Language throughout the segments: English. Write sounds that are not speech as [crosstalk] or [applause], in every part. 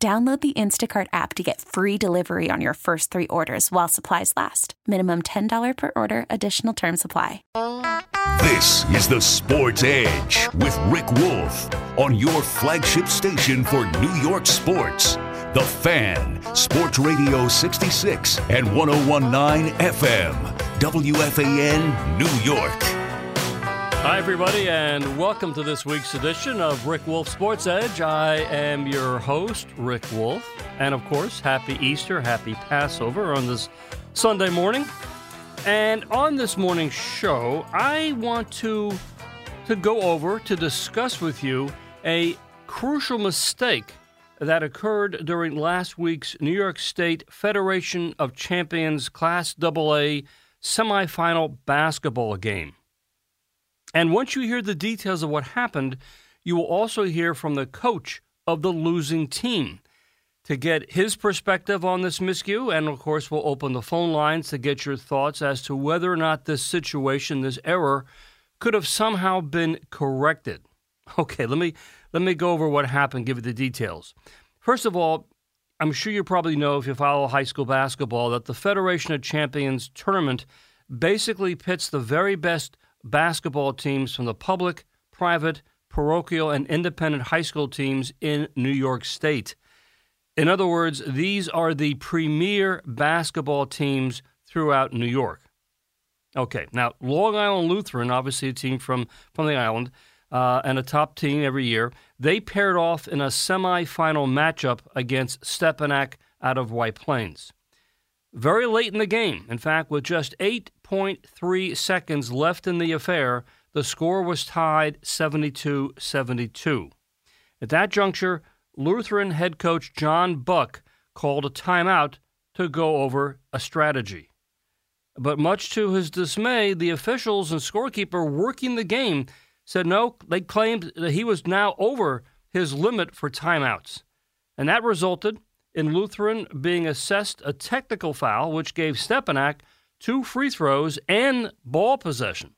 Download the Instacart app to get free delivery on your first three orders while supplies last. Minimum $10 per order, additional term supply. This is the Sports Edge with Rick Wolff on your flagship station for New York sports. The Fan, Sports Radio 66 and 1019 FM, WFAN, New York. Hi, everybody, and welcome to this week's edition of Rick Wolff Sports Edge. I am your host, Rick Wolff, and of course, happy Easter, happy Passover on this Sunday morning. And on this morning's show, I want to to go over to discuss with you a crucial mistake that occurred during last week's New York State Federation of Champions Class AA semifinal basketball game. And once you hear the details of what happened, you will also hear from the coach of the losing team to get his perspective on this miscue. And of course, we'll open the phone lines to get your thoughts as to whether or not this situation, this error, could have somehow been corrected. [laughs] Okay, let me let me go over what happened, give you the details. First of all, I'm sure you probably know if you follow high school basketball that the Federation of Champions tournament basically pits the very best basketball teams from the public, private, parochial, and independent high school teams in New York State. In other words, these are the premier basketball teams throughout New York. Okay, now Long Island Lutheran, obviously a team from, from the island, uh, and a top team every year, they paired off in a semifinal matchup against Stepinac out of White Plains. Very late in the game, in fact, with just 8.3 seconds left in the affair, the score was tied 72 72. At that juncture, Lutheran head coach John Buck called a timeout to go over a strategy. But much to his dismay, the officials and scorekeeper working the game said no, they claimed that he was now over his limit for timeouts. And that resulted in Lutheran being assessed a technical foul, which gave Stepinac two free throws and ball possession.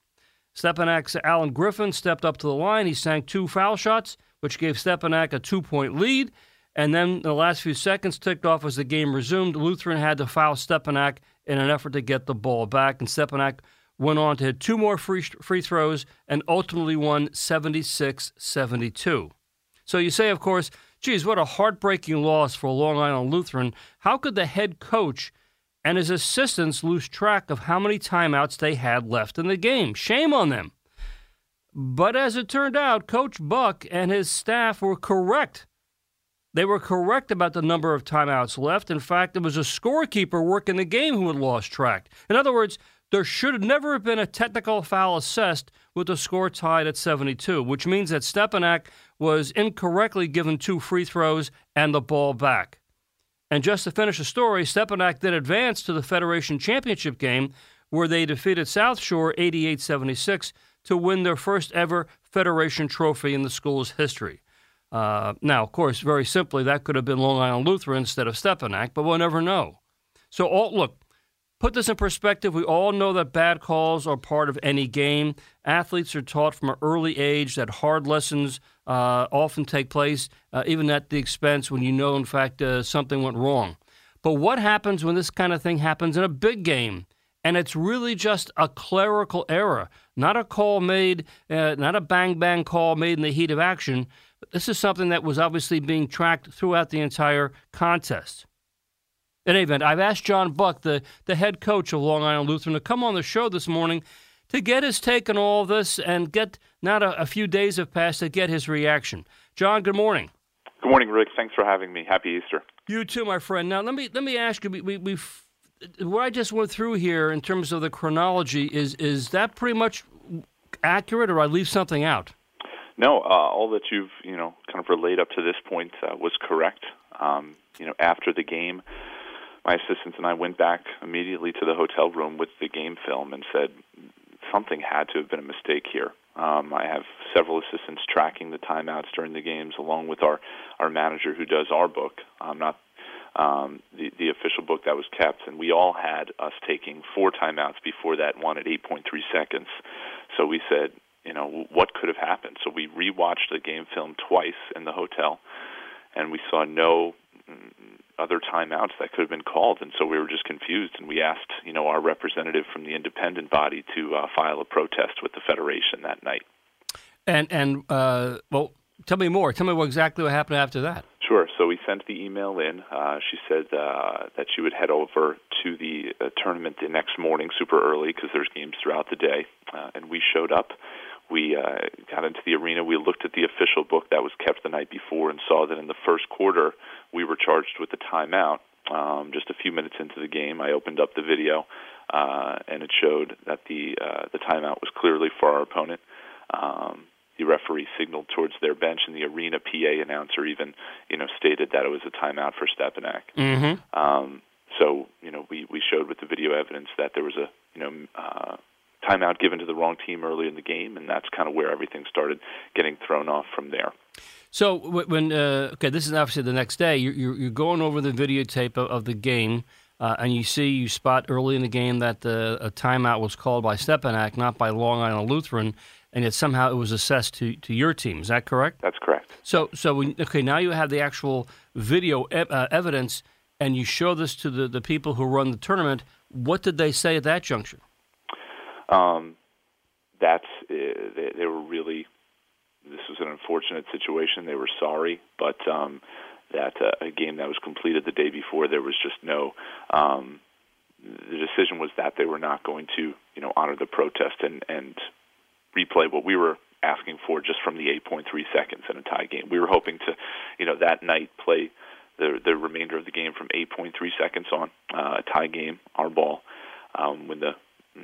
Stepinac's Alan Griffin stepped up to the line. He sank two foul shots, which gave Stepinac a two point lead. And then the last few seconds ticked off as the game resumed. Lutheran had to foul Stepinac in an effort to get the ball back. And Stepinac went on to hit two more free, free throws and ultimately won 76 72. So you say, of course, geez, what a heartbreaking loss for Long Island Lutheran. How could the head coach and his assistants lose track of how many timeouts they had left in the game? Shame on them. But as it turned out, Coach Buck and his staff were correct. They were correct about the number of timeouts left. In fact, it was a scorekeeper working the game who had lost track. In other words, there should never have been a technical foul assessed with the score tied at 72, which means that Stepinac was incorrectly given two free throws and the ball back. And just to finish the story, Stepinac then advanced to the Federation Championship game where they defeated South Shore 88 76 to win their first ever Federation trophy in the school's history. Uh, now, of course, very simply, that could have been Long Island Lutheran instead of Stepinac, but we'll never know. So, all, look, Put this in perspective, we all know that bad calls are part of any game. Athletes are taught from an early age that hard lessons uh, often take place, uh, even at the expense when you know, in fact, uh, something went wrong. But what happens when this kind of thing happens in a big game? And it's really just a clerical error, not a call made, uh, not a bang bang call made in the heat of action. This is something that was obviously being tracked throughout the entire contest. In any event, I've asked John Buck, the, the head coach of Long Island Lutheran, to come on the show this morning to get his take on all this and get, not a, a few days have passed, to get his reaction. John, good morning. Good morning, Rick. Thanks for having me. Happy Easter. You too, my friend. Now, let me let me ask you. We, we, what I just went through here in terms of the chronology is is that pretty much accurate, or I leave something out? No, uh, all that you've you know kind of relayed up to this point uh, was correct. Um, you know, after the game, my assistants and I went back immediately to the hotel room with the game film and said something had to have been a mistake here. Um, I have several assistants tracking the timeouts during the games, along with our our manager who does our book. Not um, the the official book that was kept, and we all had us taking four timeouts before that one at 8.3 seconds. So we said, you know, what could have happened? So we rewatched the game film twice in the hotel, and we saw no mm, other timeouts that could have been called, and so we were just confused. And we asked, you know, our representative from the independent body to uh, file a protest with the federation that night. And and uh, well, tell me more. Tell me what exactly what happened after that. Sure. So we sent the email in. Uh, she said uh, that she would head over to the uh, tournament the next morning, super early, because there's games throughout the day. Uh, and we showed up. We uh, got into the arena. We looked at the official book that was kept the night before and saw that in the first quarter we were charged with a timeout. Um, just a few minutes into the game, I opened up the video, uh, and it showed that the uh, the timeout was clearly for our opponent. Um, the referee signaled towards their bench, and the arena PA announcer even, you know, stated that it was a timeout for Stepinac. Mm-hmm. Um, so, you know, we we showed with the video evidence that there was a, you know, uh, timeout given to the wrong team early in the game, and that's kind of where everything started getting thrown off from there. So when uh, okay, this is obviously the next day. You're you're going over the videotape of, of the game, uh, and you see you spot early in the game that the, a timeout was called by Stepinac, not by Long Island Lutheran, and yet somehow it was assessed to, to your team. Is that correct? That's correct. So so when, okay, now you have the actual video e- uh, evidence, and you show this to the, the people who run the tournament. What did they say at that juncture? Um, that's uh, they, they were really. This was an unfortunate situation. They were sorry, but um, that uh, a game that was completed the day before, there was just no. Um, the decision was that they were not going to, you know, honor the protest and and replay what we were asking for just from the 8.3 seconds in a tie game. We were hoping to, you know, that night play the the remainder of the game from 8.3 seconds on uh, a tie game, our ball, um, when the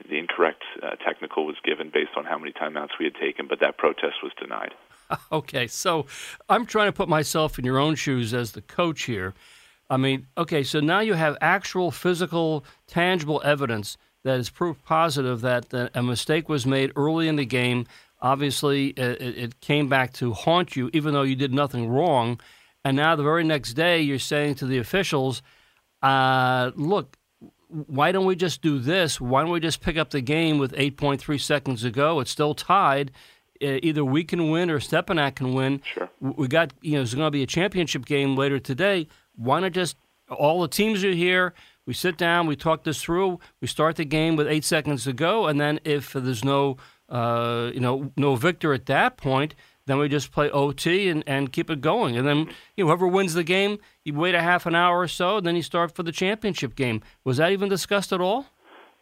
the incorrect uh, technical was given based on how many timeouts we had taken, but that protest was denied. [laughs] Okay, so I'm trying to put myself in your own shoes as the coach here. I mean, okay, so now you have actual physical, tangible evidence that is proof positive that a mistake was made early in the game. Obviously, it, it came back to haunt you, even though you did nothing wrong. And now, the very next day, you're saying to the officials, uh, look, why don't we just do this? Why don't we just pick up the game with 8.3 seconds to go? It's still tied. Either we can win or Stepinac can win. Sure. We got, you know, there's going to be a championship game later today. Why not just, all the teams are here. We sit down, we talk this through. We start the game with eight seconds to go, and then if there's no, uh, you know, no victor at that point, then we just play OT and, and keep it going. And then you know, whoever wins the game, you wait a half an hour or so, and then you start for the championship game. Was that even discussed at all?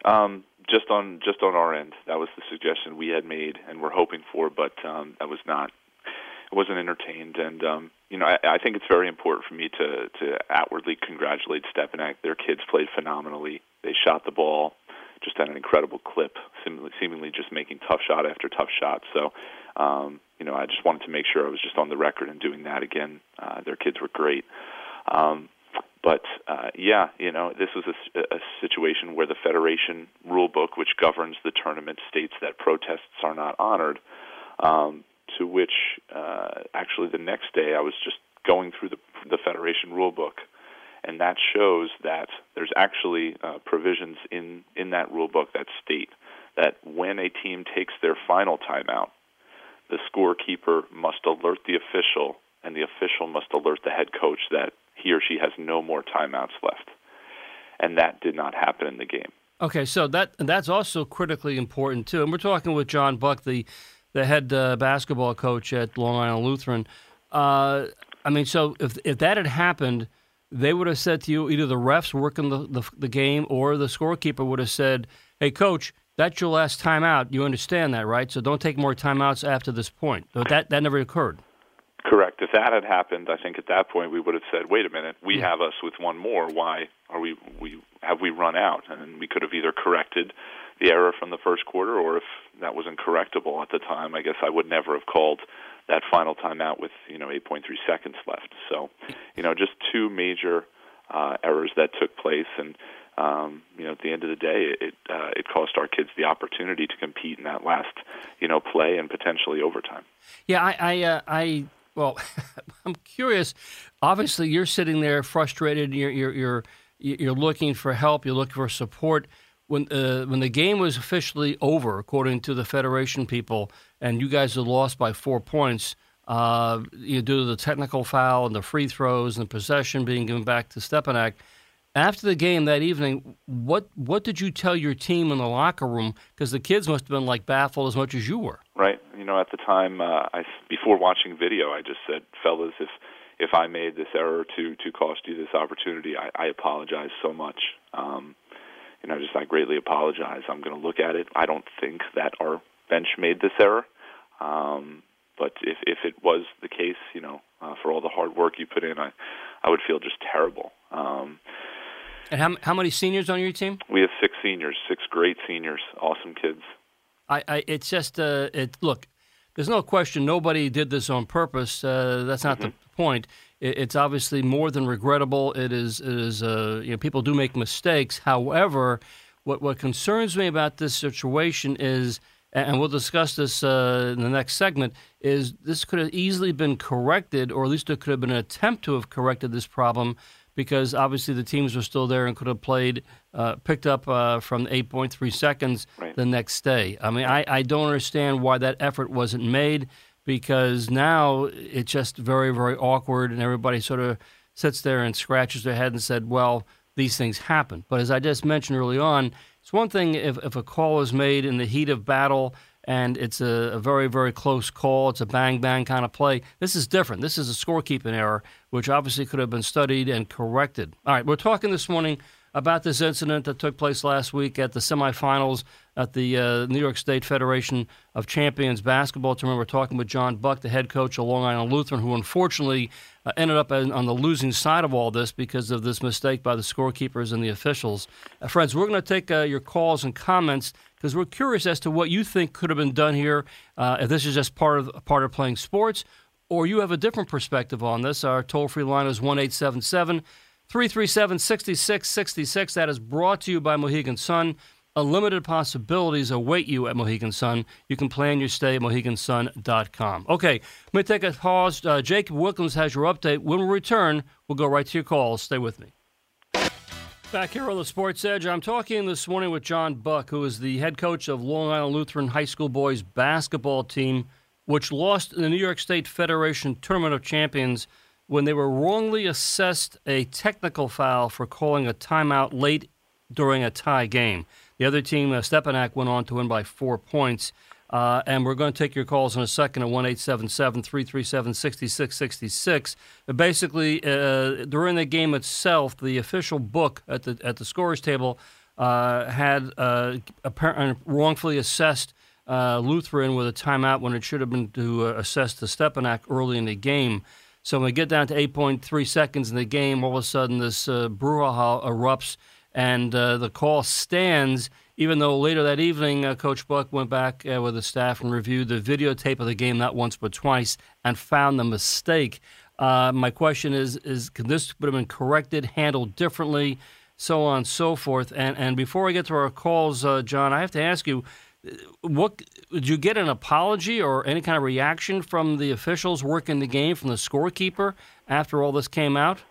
Um, just on just on our end, that was the suggestion we had made and we're hoping for, but um, that was not it wasn't entertained. And um, you know, I, I think it's very important for me to to outwardly congratulate Stepinac. Their kids played phenomenally. They shot the ball just at an incredible clip, seemingly, seemingly just making tough shot after tough shot. So, um, you know, I just wanted to make sure I was just on the record and doing that again. Uh, their kids were great. Um, but uh, yeah, you know, this was a, a situation where the federation rule book, which governs the tournament, states that protests are not honored. Um, to which, uh, actually, the next day I was just going through the the federation rule book, and that shows that there's actually uh, provisions in in that rule book that state that when a team takes their final timeout, the scorekeeper must alert the official, and the official must alert the head coach that he or she has no more timeouts left. And that did not happen in the game. Okay, so that that's also critically important too. And we're talking with John Buck, the the head uh, basketball coach at Long Island Lutheran. Uh, I mean, so if if that had happened, they would have said to you either the refs working the, the, the game or the scorekeeper would have said, "Hey, coach, that's your last timeout. You understand that, right? So don't take more timeouts after this point." But that that never occurred. Correct. If that had happened, I think at that point we would have said, "Wait a minute, we yeah. have us with one more. Why are we we have we run out?" And we could have either corrected the error from the first quarter, or if that was incorrectable at the time, I guess I would never have called that final timeout with you know 8.3 seconds left. So, you know, just two major uh, errors that took place, and um, you know, at the end of the day, it uh, it cost our kids the opportunity to compete in that last you know play and potentially overtime. Yeah, I I, uh, I well, [laughs] I'm curious. Obviously, you're sitting there frustrated. You're you're you're you're looking for help. You're looking for support. When uh, when the game was officially over, according to the federation people, and you guys had lost by four points, uh, you do the technical foul and the free throws and the possession being given back to Stepinac. After the game that evening, what what did you tell your team in the locker room? Because the kids must have been like baffled as much as you were. Right. You know, at the time, uh, I before watching video, I just said, "Fellas, if if I made this error to to cost you this opportunity, I, I apologize so much." Um, you know, just I greatly apologize. I'm going to look at it. I don't think that our bench made this error. Um, but if if it was the case, you know, uh, for all the hard work you put in, I I would feel just terrible. Um, and how how many seniors on your team? We have six seniors, six great seniors, awesome kids. I, I it's just uh, it. Look, there's no question nobody did this on purpose. Uh, that's not mm-hmm. the point. It, it's obviously more than regrettable. It is it is uh, you know people do make mistakes. However, what what concerns me about this situation is and we'll discuss this uh, in the next segment, is this could have easily been corrected, or at least there could have been an attempt to have corrected this problem because obviously the teams were still there and could have played, uh, picked up uh, from 8.3 seconds right. the next day. I mean, I, I don't understand why that effort wasn't made because now it's just very, very awkward and everybody sort of sits there and scratches their head and said, well, these things happen. But as I just mentioned early on, it's one thing if, if a call is made in the heat of battle and it's a, a, very, very close call. It's a bang, bang kind of play. This is different. This is a scorekeeping error, which obviously could have been studied and corrected. All right, we're talking this morning about this incident that took place last week at the semifinals at the uh, New York State Federation of Champions basketball tournament. We're talking with John Buck, the head coach of Long Island Lutheran, who unfortunately uh, ended up on the losing side of all this because of this mistake by the scorekeepers and the officials. Uh, friends, we're going to take uh, your calls and comments because we're curious as to what you think could have been done here. Uh, if this is just part of part of playing sports, or you have a different perspective on this. Our toll free line is one eight seven seven. 337 6666. That is brought to you by Mohegan Sun. Unlimited possibilities await you at Mohegan Sun. You can plan your stay at mohegansun.com. Okay, let me take a pause. Uh, Jacob Wilkins has your update. When we return, we'll go right to your calls. Stay with me. Back here on the Sports Edge, I'm talking this morning with John Buck, who is the head coach of Long Island Lutheran High School boys basketball team, which lost in the New York State Federation Tournament of Champions when they were wrongly assessed a technical foul for calling a timeout late during a tie game. The other team, uh, Stepinac, went on to win by four points. Uh, and we're going to take your calls in a second at 1 337 6666. Basically, uh, during the game itself, the official book at the, at the scorers table uh, had uh, apparently wrongfully assessed uh, Lutheran with a timeout when it should have been to uh, assess the Stepinac early in the game. So when we get down to 8.3 seconds in the game, all of a sudden this uh, brouhaha erupts and uh, the call stands, even though later that evening uh, Coach Buck went back uh, with the staff and reviewed the videotape of the game not once but twice and found the mistake. Uh, my question is, is this would have been corrected, handled differently, so on and so forth? And, and before we get to our calls, uh, John, I have to ask you, what did you get an apology or any kind of reaction from the officials working the game from the scorekeeper after all this came out?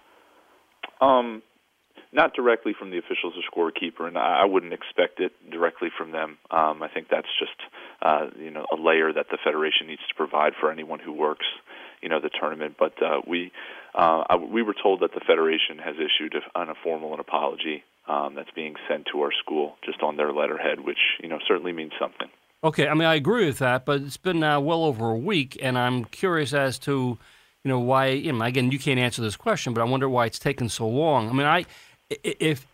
Um, not directly from the officials or scorekeeper, and I wouldn't expect it directly from them. Um, I think that's just uh, you know a layer that the federation needs to provide for anyone who works you know the tournament. But uh, we uh, we were told that the federation has issued an, a formal apology um, that's being sent to our school just on their letterhead, which you know certainly means something. Okay, I mean I agree with that, but it's been now well over a week, and I'm curious as to you know why. You know, again, you can't answer this question, but I wonder why it's taken so long. I mean, I if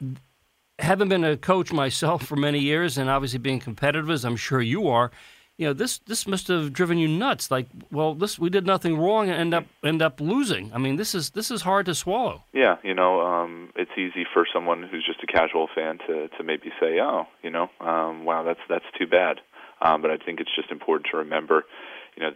haven't been a coach myself [laughs] for many years, and obviously being competitive as I'm sure you are you know this this must have driven you nuts. Like well this we did nothing wrong and end up end up losing. I mean this is this is hard to swallow. Yeah you know um it's easy for someone who's just a casual fan to to maybe say oh you know um wow that's that's too bad. Um, but I think it's just important to remember, you know,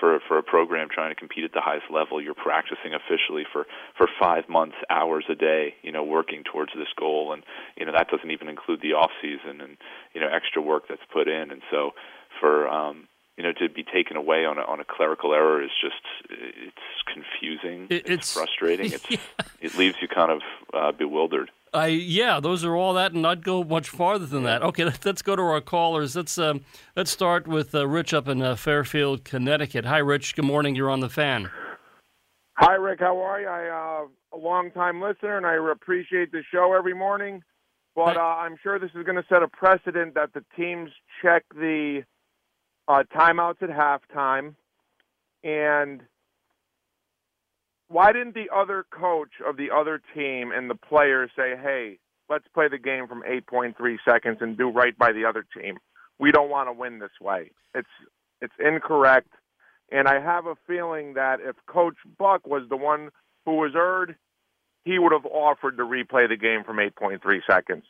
for for a program trying to compete at the highest level, you're practicing officially for for five months, hours a day, you know, working towards this goal, and you know that doesn't even include the off season and you know extra work that's put in, and so for um, you know to be taken away on a, on a clerical error is just it's confusing, it, it's, it's, frustrating, [laughs] it's, yeah. it leaves you kind of uh, bewildered. I yeah, those are all that, and I'd go much farther than that. Okay, let's go to our callers. Let's um, let's start with uh, Rich up in uh, Fairfield, Connecticut. Hi, Rich. Good morning. You're on the fan. Hi, Rick. How are you? I uh, a long time listener, and I appreciate the show every morning. But uh, I'm sure this is going to set a precedent that the teams check the uh, timeouts at halftime, and why didn't the other coach of the other team and the players say, "Hey, let's play the game from 8.3 seconds and do right by the other team. We don't want to win this way." It's it's incorrect, and I have a feeling that if Coach Buck was the one who was erred, he would have offered to replay the game from 8.3 seconds.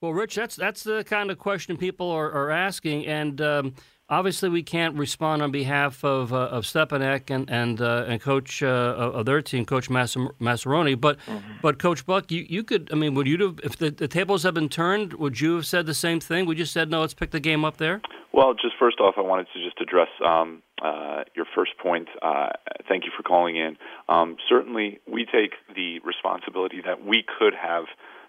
Well, Rich, that's that's the kind of question people are, are asking, and um, obviously we can't respond on behalf of uh, of Stepinac and and uh, and coach uh, of their team, Coach Massaroni. But mm-hmm. but Coach Buck, you, you could. I mean, would you have if the, the tables have been turned? Would you have said the same thing? Would you said no? Let's pick the game up there. Well, just first off, I wanted to just address um, uh, your first point. Uh, thank you for calling in. Um, certainly, we take the responsibility that we could have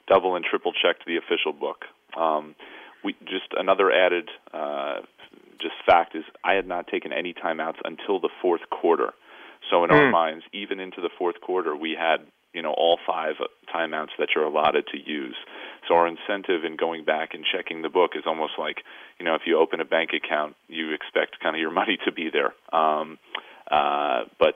double and triple checked the official book. Um, we just another added uh, just fact is I had not taken any timeouts until the fourth quarter. So in mm. our hmm. minds, even into the fourth quarter, we had you know all five timeouts that you're allotted to use. So our incentive in going back and checking the book is almost like you know if you open a bank account, you expect kind of your [laughs] money to be there. Um, uh, but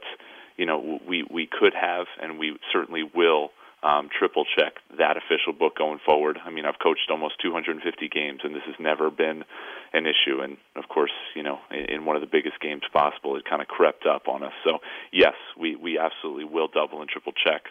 you know we we could have and we certainly will um, triple check that official book going forward. I mean, I've coached almost 250 games, and this has never been an issue. And of course, you know, in, in one of the biggest games possible, it kind of crept up on us. So yes, we we absolutely will double and triple check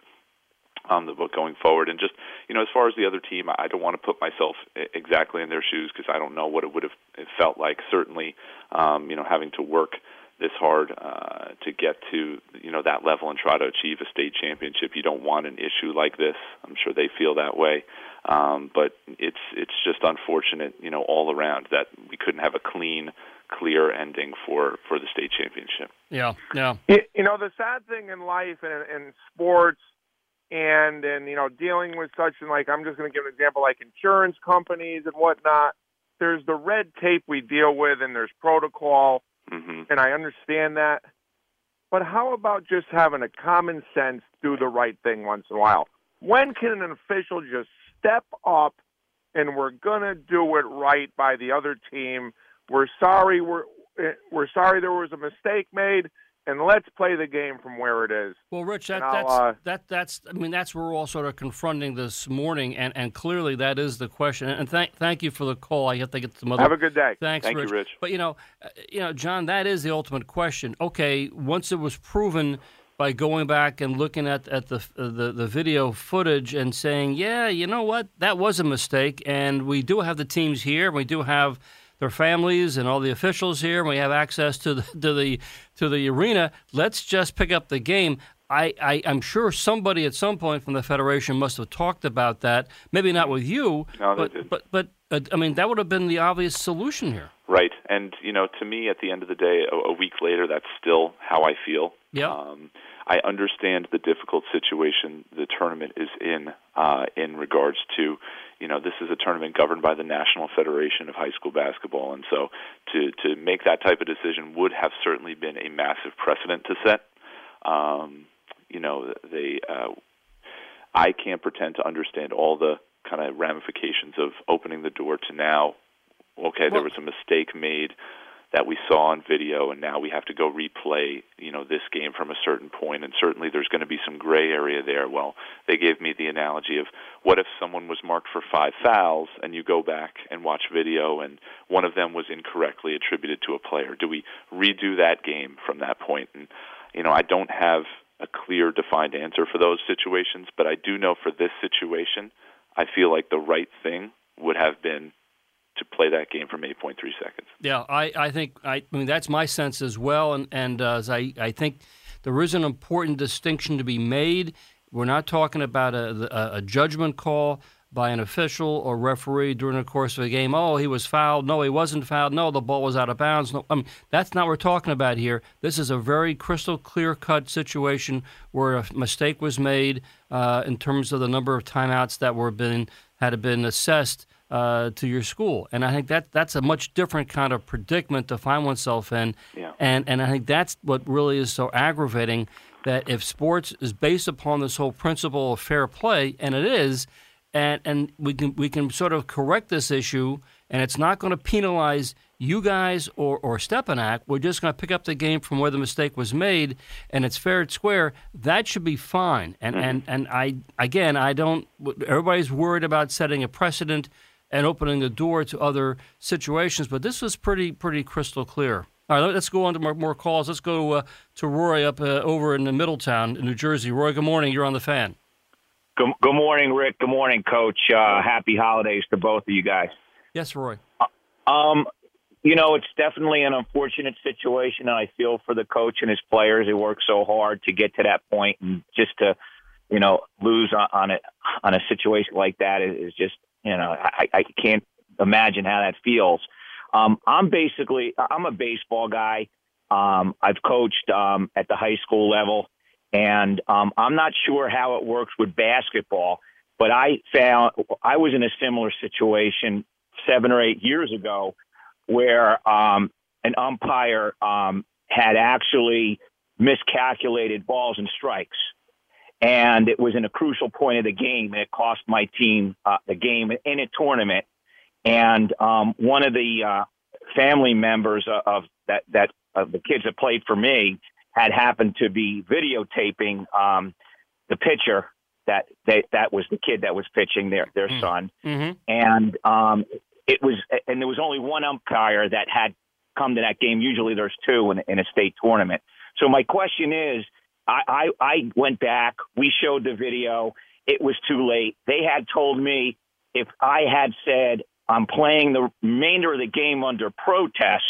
on the book going forward. And just you know, as far as the other team, I don't want to put myself exactly in their shoes because I don't know what it would have felt like. Certainly, um, you know, having to work this hard uh, to get to you know that level and try to achieve a state championship. You don't want an issue like this. I'm sure they feel that way, um, but it's it's just unfortunate, you know, all around that we couldn't have a clean, clear ending for for the state championship. Yeah, yeah. You know, the sad thing in life and in sports and and you know dealing with such and like I'm just going to give an example like insurance companies and whatnot. There's the red tape we deal with, and there's protocol Mm-hmm. And I understand that. But how about just having a common sense do the right thing once in a while? When can an official just step up and we're to do it right by the other team? We're sorry we're we're sorry there was a mistake made and let's play the game from where it is. Well, Rich, that, that's uh, that that's I mean that's where we're all sort of confronting this morning, and, and clearly that is the question. And thank thank you for the call. I have to get some other. Have a good day. Thanks, thank Rich. You, Rich. But you know, uh, you know, John, that is the ultimate question. Okay, once it was proven by going back and looking at, at the, uh, the the video footage and saying, yeah, you know what, that was a mistake, and we do have the teams here, and we do have their families and all the officials here, and we have access to the to the to the arena. Let's just pick up the game. I, I, am sure somebody at some point from the federation must have talked about that. Maybe not with you, no, but, but but uh, I mean that would have been the obvious solution here. Right, and you know, to me, at the end of the day, a, a week later, that's still how I feel. Yeah. Um, I understand the difficult situation the tournament is in uh, in regards to, you know, this is a tournament governed by the National Federation of High School Basketball, and so to to make that type of decision would have certainly been a massive precedent to set. Um, you know, they. Uh, I can't pretend to understand all the kind of ramifications of opening the door to now. Okay, well, there was a mistake made that we saw on video, and now we have to go replay, you know, this game from a certain. And certainly, there's going to be some gray area there. Well, they gave me the analogy of what if someone was marked for five fouls, and you go back and watch video, and one of them was incorrectly attributed to a player? Do we redo that game from that point? And you know, I don't have a clear, defined answer for those situations, but I do know for this situation, I feel like the right thing would have been to play that game from 8.3 seconds. Yeah, I, I think I, I mean that's my sense as well, and and uh, I I think there is an important distinction to be made. We're not talking about a, a, a judgment call by an official or referee during the course of a game. Oh, he was fouled. No, he wasn't fouled. No, the ball was out of bounds. No, I mean that's not what we're talking about here. This is a very crystal clear cut situation where a mistake was made uh, in terms of the number of timeouts that were been had been assessed uh, to your school. And I think that that's a much different kind of predicament to find oneself in. Yeah. And and I think that's what really is so aggravating that if sports is based upon this whole principle of fair play, and it is, and and we can we can sort of correct this issue, and it's not going to penalize you guys or or Stepinac. We're just going to pick up the game from where the mistake was made, and it's fair and square. That should be fine. And Mm-hmm. and and I again, I don't. Everybody's worried about setting a precedent and opening the door to other situations. But this was pretty pretty crystal clear. All right, let's go on to more, more calls. Let's go uh, to Roy up uh, over in the Middletown, in New Jersey. Roy, good morning. You're on the fan. Good, good morning, Rick. Good morning, Coach. Uh, happy holidays to both of you guys. Yes, Roy. Um, you know, it's definitely an unfortunate situation, and I feel for the coach and his players. They worked so hard to get to that point, and just to, you know, lose on, on it on a situation like that is, is just, you know, I, I can't imagine how that feels. Um, I'm basically, I'm a baseball guy. Um, I've coached um, at the high school level, and um, I'm not sure how it works with basketball. But I found I was in a similar situation seven or eight years ago where um, an umpire um, had actually miscalculated balls and strikes. And it was in a crucial point of the game, and it cost my team uh, the game in a tournament. And um, one of the uh, family members of, of that that of the kids that played for me had happened to be videotaping um, the pitcher that they, that was the kid that was pitching their their Mm. son Mm-hmm. and um, it was and there was only one umpire that had come to that game. Usually, there's two in, in a state tournament. So my question is, I, I I went back. We showed the video. It was too late. They had told me if I had said I'm playing the remainder of the game under protest,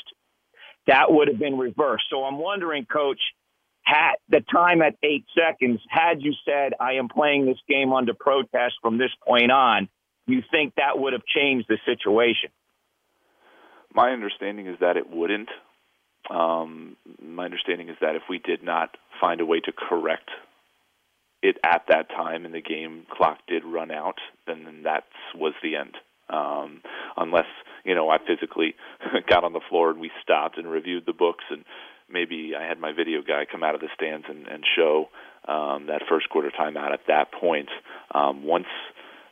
that would have been reversed. So I'm wondering, Coach, had the time at eight seconds, had you said I am playing this game under protest from this point on, you think that would have changed the situation? My understanding is that it wouldn't. Um, my understanding is that if we did not find a way to correct it at that time and the game clock did run out, then, then that was the end. Um, unless you know I physically [laughs] got on the floor and we stopped and reviewed the books and maybe I had my video guy come out of the stands and, and show um, that first quarter timeout at that point. Um, once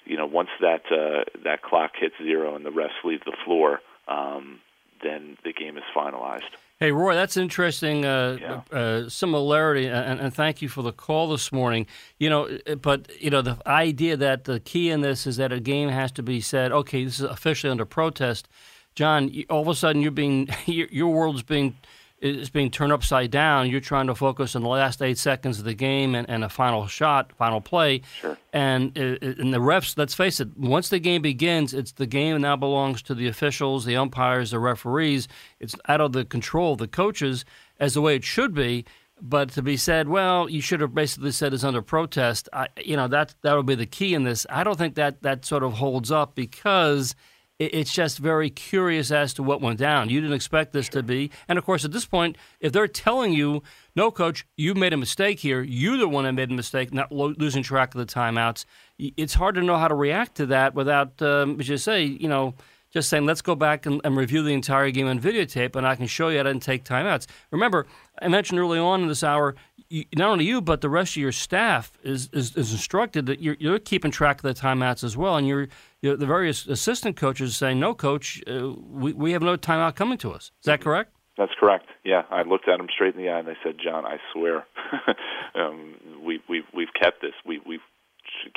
you know once that uh, that clock hits zero and the refs leave the floor, um, then the game is finalized. Hey, Roy, that's interesting uh, Yeah. uh, similarity, and, and thank you for the call this morning. You know, uh, but you know the idea that the key in this is that a game has to be said. Okay, this is officially under protest. John, all of a sudden you're being [laughs] your, your world's being is being turned upside down. You're trying to focus on the last eight seconds of the game and, and a final shot, final play. Sure. And uh, and the refs, let's face it, once the game begins, it's the game now belongs to the officials, the umpires, the referees. It's out of the control of the coaches as the way it should be. But to be said, well, you should have basically said it's under protest. I, you know that that would be the key in this. I don't think that that sort of holds up because it's just very curious as to what went down. You didn't expect this to be, and of course, at this point, if they're telling you, "No, coach, you made a mistake here. You're the one that made a mistake, not lo- losing track of the timeouts," it's hard to know how to react to that without, um, as you say, you know, just saying, "Let's go back and, and review the entire game on videotape, and I can show you I didn't take timeouts." Remember, I mentioned early on in this hour, you, not only you but the rest of your staff is is, is instructed that you're, you're keeping track of the timeouts as well, and you're, you're the various assistant coaches saying, "No, coach, uh, we we have no timeout coming to us." Is that correct? That's correct. Yeah, I looked at him straight in the eye and I said, "John, I swear, [laughs] um, we we we've kept this. We we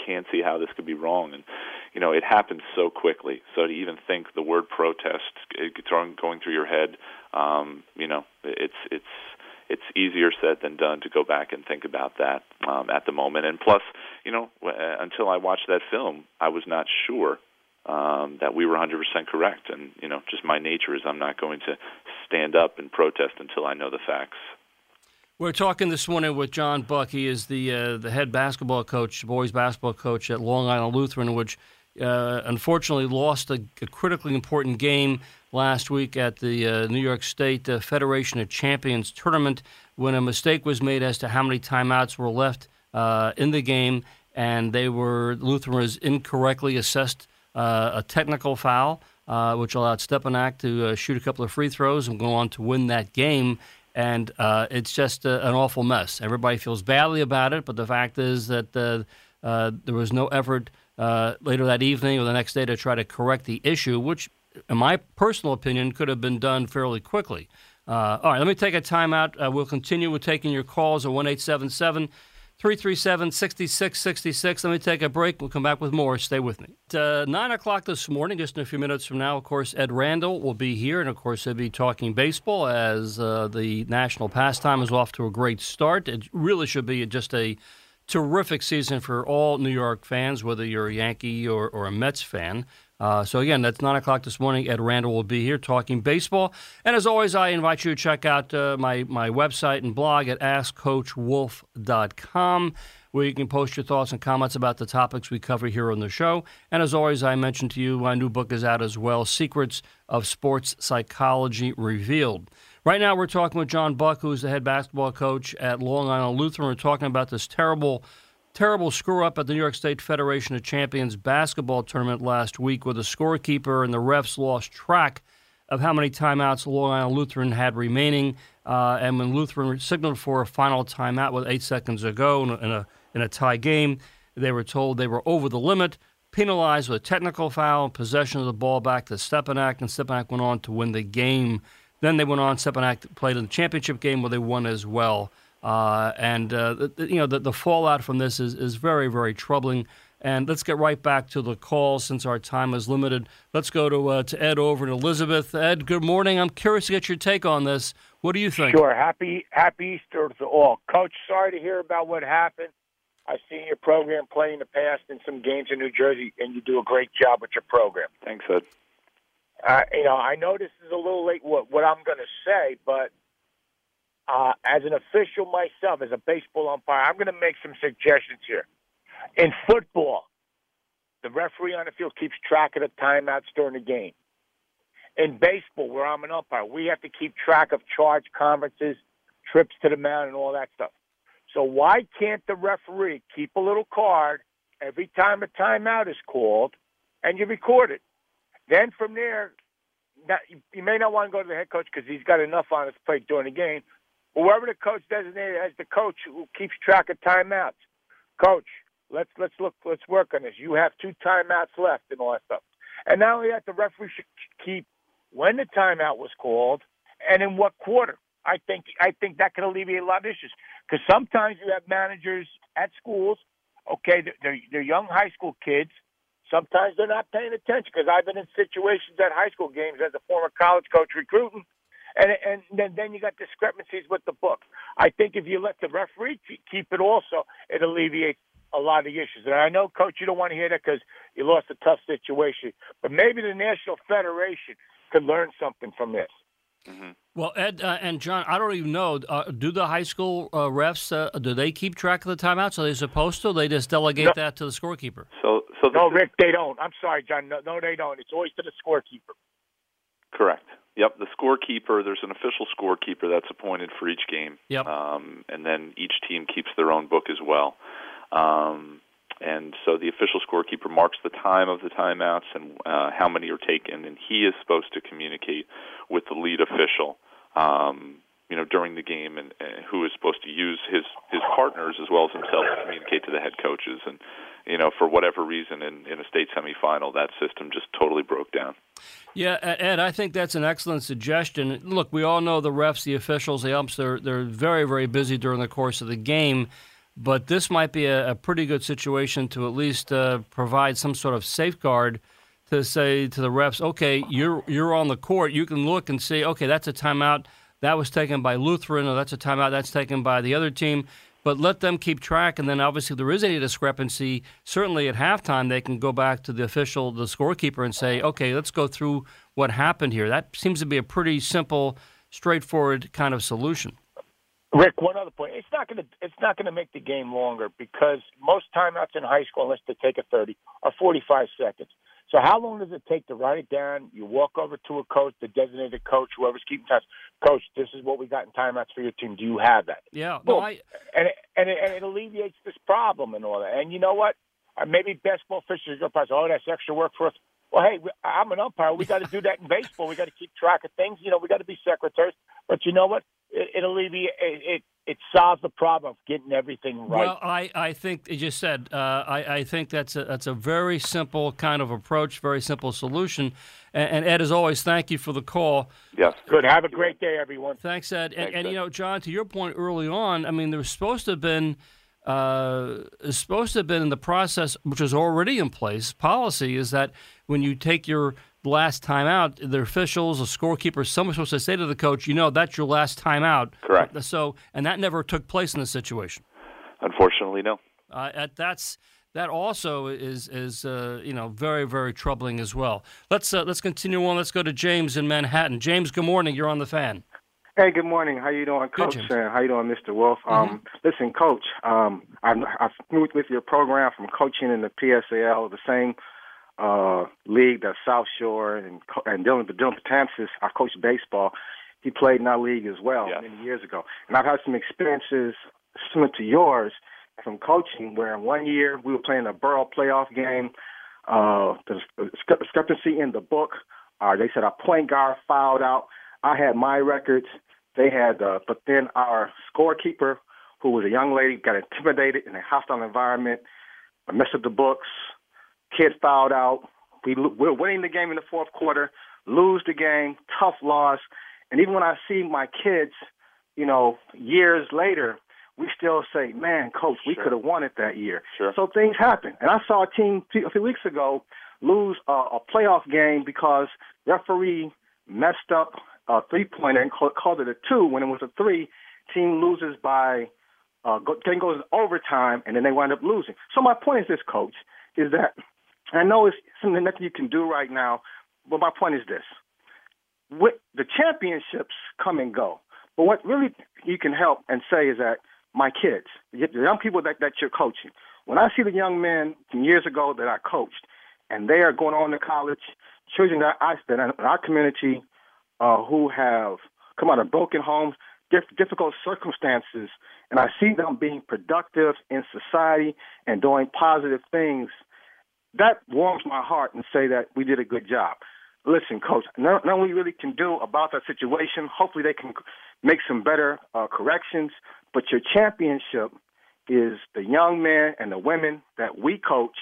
can't see how this could be wrong." And you know, it happens so quickly. So to even think the word protest it going through your head, um, you know, it's it's it's easier said than done to go back and think about that um, at the moment. And plus, you know, uh, until I watched that film, I was not sure um, that we were 100% correct. And you know, just my nature is I'm not going to stand up and protest until I know the facts. We're talking this morning with John Buck. He is the uh, the head basketball coach, boys basketball coach at Long Island Lutheran, which uh, unfortunately lost a, a, critically important game last week at the uh, New York State uh, Federation of Champions tournament when a mistake was made as to how many timeouts were left uh, in the game, and they were Lutheran was incorrectly assessed uh, a technical foul, which allowed Stepinac to shoot a couple of free throws and go on to win that game. And it's just an awful mess. Everybody feels badly about it, but the fact is that there was no effort uh, later that evening or the next day to try to correct the issue, which, in my personal opinion, could have been done fairly quickly. Uh, all right, let me take a timeout. Uh, we'll continue with taking your calls at 1 877 337 6666. Let me take a break. We'll come back with more. Stay with me. Uh, 9 o'clock this morning, just in a few minutes from now, of course, Ed Randall will be here. And of course, he'll be talking baseball as uh, the national pastime is off to a great start. It really should be just a terrific season for all New York fans, whether you're a Yankee or, or a Mets fan. Uh, so again, that's nine o'clock this morning. Ed Randall will be here talking baseball, and as always, I invite you to check out uh, my my website and blog at AskCoachWolff.com, where you can post your thoughts and comments about the topics we cover here on the show. And as always, I mentioned to you, my new book is out as well: Secrets of Sports Psychology Revealed. Right now, we're talking with John Buck, who's the head basketball coach at Long Island Lutheran. We're talking about this terrible, terrible screw up at the New York State Federation of Champions basketball tournament last week, where the scorekeeper and the refs lost track of how many timeouts Long Island Lutheran had remaining. Uh, and when Lutheran signaled for a final timeout with eight seconds ago in a, in a, in a tie game, they were told they were over the limit, penalized with a technical foul, possession of the ball back to Stepinac, and Stepinac went on to win the game then they went on. Stepinac played in the championship game where they won as well. Uh, and uh, the, you know the, the fallout from this is, is very very troubling. And let's get right back to the call since our time is limited. Let's go to uh, to Ed over in Elizabeth. Ed, good morning. I'm curious to get your take on this. What do you think? Sure. Happy Happy Easter to all, Coach. Sorry to hear about what happened. I've seen your program play in the past in some games in New Jersey, and you do a great job with your program. Thanks, Ed. You know, I know this is a little late what, what I'm going to say, but uh, as an official myself, as a baseball umpire, I'm going to make some suggestions here. In football, the referee on the field keeps track of the timeouts during the game. In baseball, where I'm an umpire, we have to keep track of charge conferences, trips to the mound, and all that stuff. So why can't the referee keep a little card every time a timeout is called and you record it? Then from there, not, you may not want to go to the head coach because he's got enough on his plate during the game. Whoever the coach designated as the coach who keeps track of timeouts, coach, let's let's look, let's work on this. You have two timeouts left and all that stuff. And not only that, the referee should keep when the timeout was called and in what quarter. I think I think that can alleviate a lot of issues because sometimes you have managers at schools. Okay, they're, they're young high school kids Sometimes they're not paying attention because I've been in situations at high school games as a former college coach recruiting, and and then then you got discrepancies with the book. I think if you let the referee keep it, also it alleviates a lot of the issues. And I know, coach, you don't want to hear that because you lost a tough situation, but maybe the National Federation could learn something from this. Mm-hmm. Well, Ed uh, and John, I don't even know. Uh, do the high school uh, refs uh, do they keep track of the timeouts? Are they supposed to? They just delegate no. that to the scorekeeper. So, so no, Rick, they don't. I'm sorry, John. No, no, they don't. It's always to the scorekeeper. Correct. Yep, the scorekeeper. There's an official scorekeeper that's appointed for each game. Yep. Um, and then each team keeps their own book as well. Um, and so the official scorekeeper marks the time of the timeouts and uh, how many are taken, and he is supposed to communicate with the lead official, um, you know, during the game, and uh, who is supposed to use his his partners as well as himself to communicate to the head coaches. And you know, for whatever reason, in in a state semifinal, that system just totally broke down. Yeah, Ed, I think that's an excellent suggestion. Look, we all know the refs, the officials, the umps, they're they're very very busy during the course of the game but this might be a, a pretty good situation to at least uh, provide some sort of safeguard to say to the refs, okay, you're you're on the court, you can look and see, okay, that's a timeout that was taken by Lutheran, or that's a timeout that's taken by the other team. but let them keep track. And then, obviously, if there is any discrepancy, certainly at halftime, they can go back to the official, the scorekeeper, and say, okay, let's go through what happened here. That seems to be a pretty simple, straightforward kind of solution. Rick, one other point. It's not going to it's not going to make the game longer because most timeouts in high school, unless they take a thirty, are forty five seconds. So how long does it take to write it down? You walk over to a coach, the designated coach, whoever's keeping time. Coach, this is what we got in timeouts for your team. Do you have that? Yeah, no, I... and it, and it, and it alleviates this problem and all that. And you know what? Uh, maybe basketball officials are probably, oh, that's extra work for us. Well, hey, I'm an umpire. We got to do that in baseball. We got to keep track of things. You know, we got to be secretaries. But you know what? It, it alleviates it, it it solves the problem of getting everything right. Well, I, I think you just said uh, I, I think that's a, that's a very simple kind of approach, very simple solution. And, and, Ed, as always, thank you for the call. Yes. Good. Have a great day, everyone. Thanks, Ed. Thanks, and, and Ed. you know, John, to your point early on, I mean, there was supposed to have been uh, supposed to have been in the process, which is already in place. Policy is that when you take your last time out, the officials, the scorekeeper, someone's supposed to say to the coach, you know, that's your last time out. Correct. So, and that never took place in this situation. Unfortunately, no. Uh, that's that also is is uh, you know very very troubling as well. Let's uh, let's continue on. Let's go to James in Manhattan. James, good morning. You're on the fan. Hey, good morning. How you doing, Coach? James. and how you doing, Mr. Wolff? Um, listen, Coach. Um, I've, I've moved with your program from coaching in the PSAL, the same uh, league that South Shore and and Dylan Dylan Patansis. I've coached baseball. He played in our league as well Yeah. many years ago, and I've had some experiences similar to yours from coaching. Where in one year we were playing a borough playoff game. Uh, the discrepancy in the book. Uh, they said our point guard fouled out. I had my records. They had, uh, but then our scorekeeper, who was a young lady, got intimidated in a hostile environment, I messed up the books. Kid fouled out. We we're winning the game in the fourth quarter, lose the game, tough loss. And even when I see my kids, you know, years later, we still say, "Man, coach, we Sure. could have won it that year." Sure. So things happen. And I saw a team a few weeks ago lose a, a playoff game because referee messed up a three pointer and called, called it a two when it was a three. Team loses by uh, go, then goes overtime and then they wind up losing. So my point is this, coach, is that I know it's something that you can do right now, but my point is this: with the championships come and go, but what really you can help and say is that my kids, the young people that, that you're coaching, when I see the young men from years ago that I coached, and they are going on to college, children that I are in our community uh, who have come out of broken homes, diff- difficult circumstances, and I see them being productive in society and doing positive things, that warms my heart and say that we did a good job. Listen, coach, not, not we really can do about that situation. Hopefully, they can make some better uh, corrections. But your championship is the young men and the women that we coach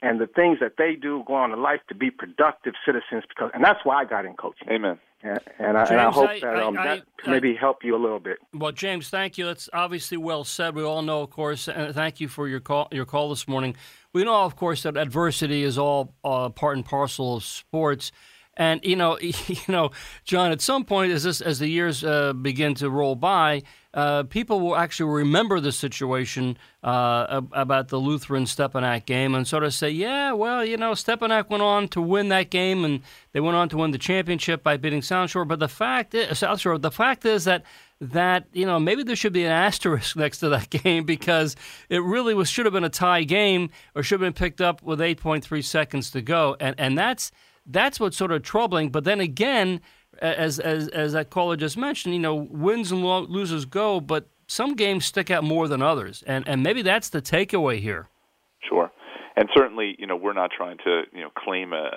and the things that they do go on in life to be productive citizens. Because, and that's why I got in coaching. Amen. And, and, I, and I hope I- that I- um, I- that maybe help you a little bit. Well, James, thank you. That's obviously well said. We all know, of course, and thank you for your call. Your call this morning. We know, of course, that adversity is all uh, part and parcel of sports. And you know, [laughs] you know, John. At some point, as this as the years uh, begin to roll by, uh, people will actually remember the situation uh, about the Lutheran Stepinac game and sort of say, "Yeah, well, you know, Stepinac went on to win that game, and they went on to win the championship by beating South Shore." But the fact is, South Shore. The fact is that that you know maybe there should be an asterisk [laughs] next to that game because it really was should have been a tie game or should have been picked up with 8.3 seconds to go, and and that's that's what's sort of troubling. But then again, as as as that caller just mentioned, you know, wins and lo- losers go, but some games stick out more than others, and and maybe that's the takeaway here. And certainly, you know, we're not trying to, you know, claim uh,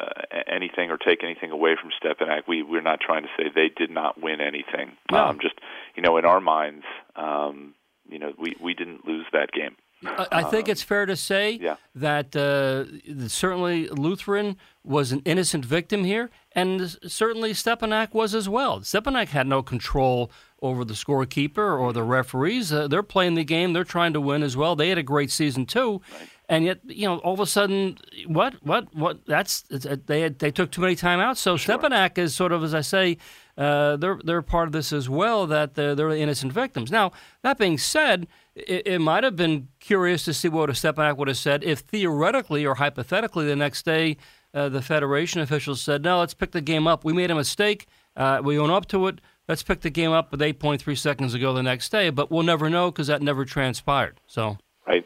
anything or take anything away from Stepinac. We we're not trying to say they did not win anything. No. Um, just, you know, in our minds, um, you know, we we didn't lose that game. I, I think it's fair to say yeah. that uh, certainly Lutheran was an innocent victim here, and certainly Stepinac was as well. Stepinac had no control over the scorekeeper or the referees. Uh, they're playing the game; they're trying to win as well. They had a great season too, and yet you know all of a sudden, what, what, what? That's uh, they had, they took too many timeouts. So Stepinac is sort of, as I say, uh, they're they're part of this as well. That they're, they're innocent victims. Now that being said it, it might have been curious to see what a step back would have said if theoretically or hypothetically the next day uh, the Federation officials said, no, let's pick the game up. We made a mistake. Uh, we own up to it. Let's pick the game up with 8.3 seconds ago the next day. But we'll never know because that never transpired. So Right.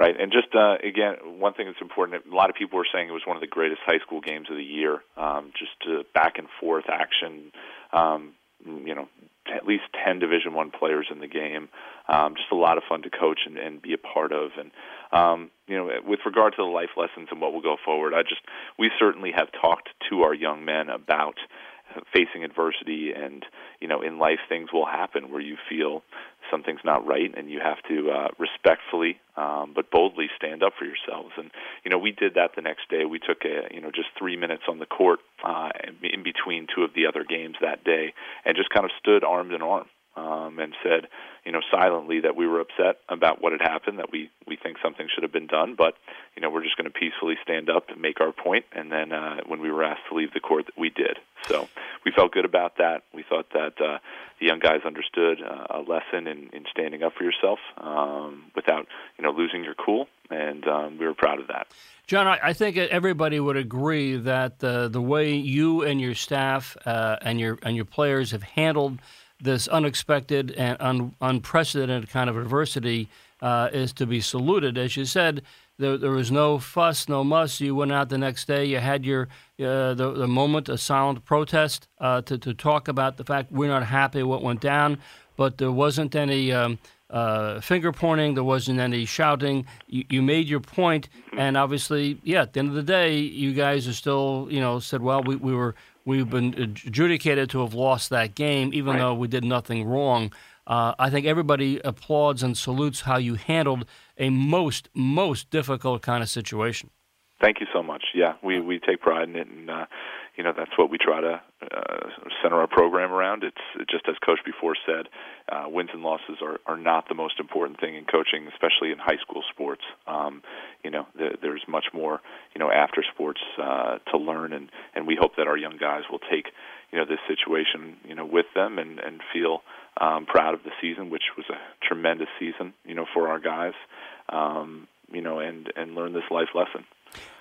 Right, and just uh, again, one thing that's important. A lot of people were saying it was one of the greatest high school games of the year. Um, just uh, back and forth action. Um, you know, at least ten Division One players in the game. Um, just a lot of fun to coach and, and be a part of. And um, you know, with regard to the life lessons and what will go forward, I just we certainly have talked to our young men about facing adversity and you know in life things will happen where you feel something's not right and you have to uh, respectfully um, but boldly stand up for yourselves. And you know we did that the next day. We took a you know just three minutes on the court uh, in between two of the other games that day and just kind of stood arm in arm um, and said, you know, silently that we were upset about what had happened, that we we think something should have been done, but you know, we're just going to peacefully stand up and make our point. And then uh, when we were asked to leave the court, we did. So we felt good about that. We thought that uh, the young guys understood uh, a lesson in, in standing up for yourself um, without you know losing your cool, and um, we were proud of that. John, I, think everybody would agree that uh, the way you and your staff uh, and your and your players have handled this unexpected and un- unprecedented kind of adversity uh, is to be saluted. As you said, there, there, was no fuss, no muss. You went out the next day. You had your uh, the, the moment, a silent protest uh, to to talk about the fact we're not happy what went down, but there wasn't any. Um, uh, finger pointing, there wasn't any shouting. You, you, made your point, and obviously, yeah. At the end of the day, you guys are still, you know, said, well, we, we were we've been adjudicated to have lost that game, even right. though we did nothing wrong. Uh, I think everybody applauds and salutes how you handled a most most difficult kind of situation. Thank you so much. Yeah, we we take pride in it, and uh, you know that's what we try to uh, center our program around. It's just as Coach before said, uh, wins and losses are are not the most important thing in coaching, especially in high school sports. Um, you know, the, there's much more you know after sports uh, to learn, and and we hope that our young guys will take you know this situation you know with them and and feel um, proud of the season, which was a tremendous season you know for our guys. Um, you know, and and learn this life lesson.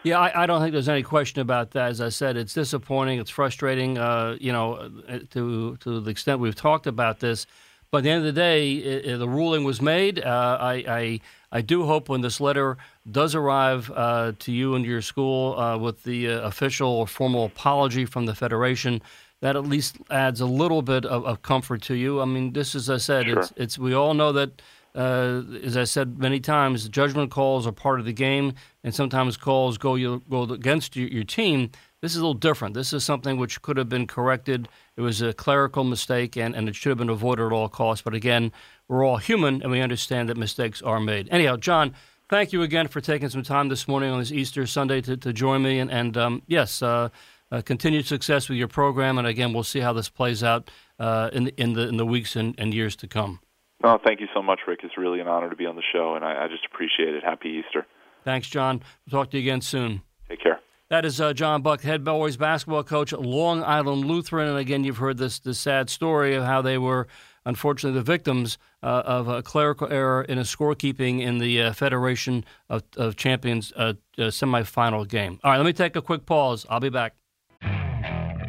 Yeah, I, I, don't think there's any question about that. As I said, it's disappointing, it's frustrating. Uh, you know, uh, to to the extent we've talked about this, but at the end of the day, it, it, the ruling was made. Uh, I, I, I do hope when this letter does arrive uh, to you and your school uh, with the uh, official or formal apology from the federation, that at least adds a little bit of, of comfort to you. I mean, this, as I said, sure. it's it's we all know that uh, as I said many times, judgment calls are part of the game, and sometimes calls go you, go against your, your, team. This is a little different. This is something which could have been corrected. It was a clerical mistake, and, and it should have been avoided at all costs. But again, we're all human, and we understand that mistakes are made. Anyhow, John, thank you again for taking some time this morning on this Easter Sunday to, to join me. And, and um, yes, uh, uh, continued success with your program. And again, we'll see how this plays out uh, in, the, in, the, in the weeks and, and years to come. Oh, thank you so much, Rick. It's really an honor to be on the show, and I, I just appreciate it. Happy Easter. Thanks, John. We'll talk to you again soon. Take care. That is uh, John Buck, head boys basketball coach at Long Island Lutheran. And again, you've heard this, this sad story of how they were, unfortunately, the victims uh, of a clerical error in a scorekeeping in the uh, Federation of, of Champions uh, uh, semifinal game. All right, let me take a quick pause. I'll be back.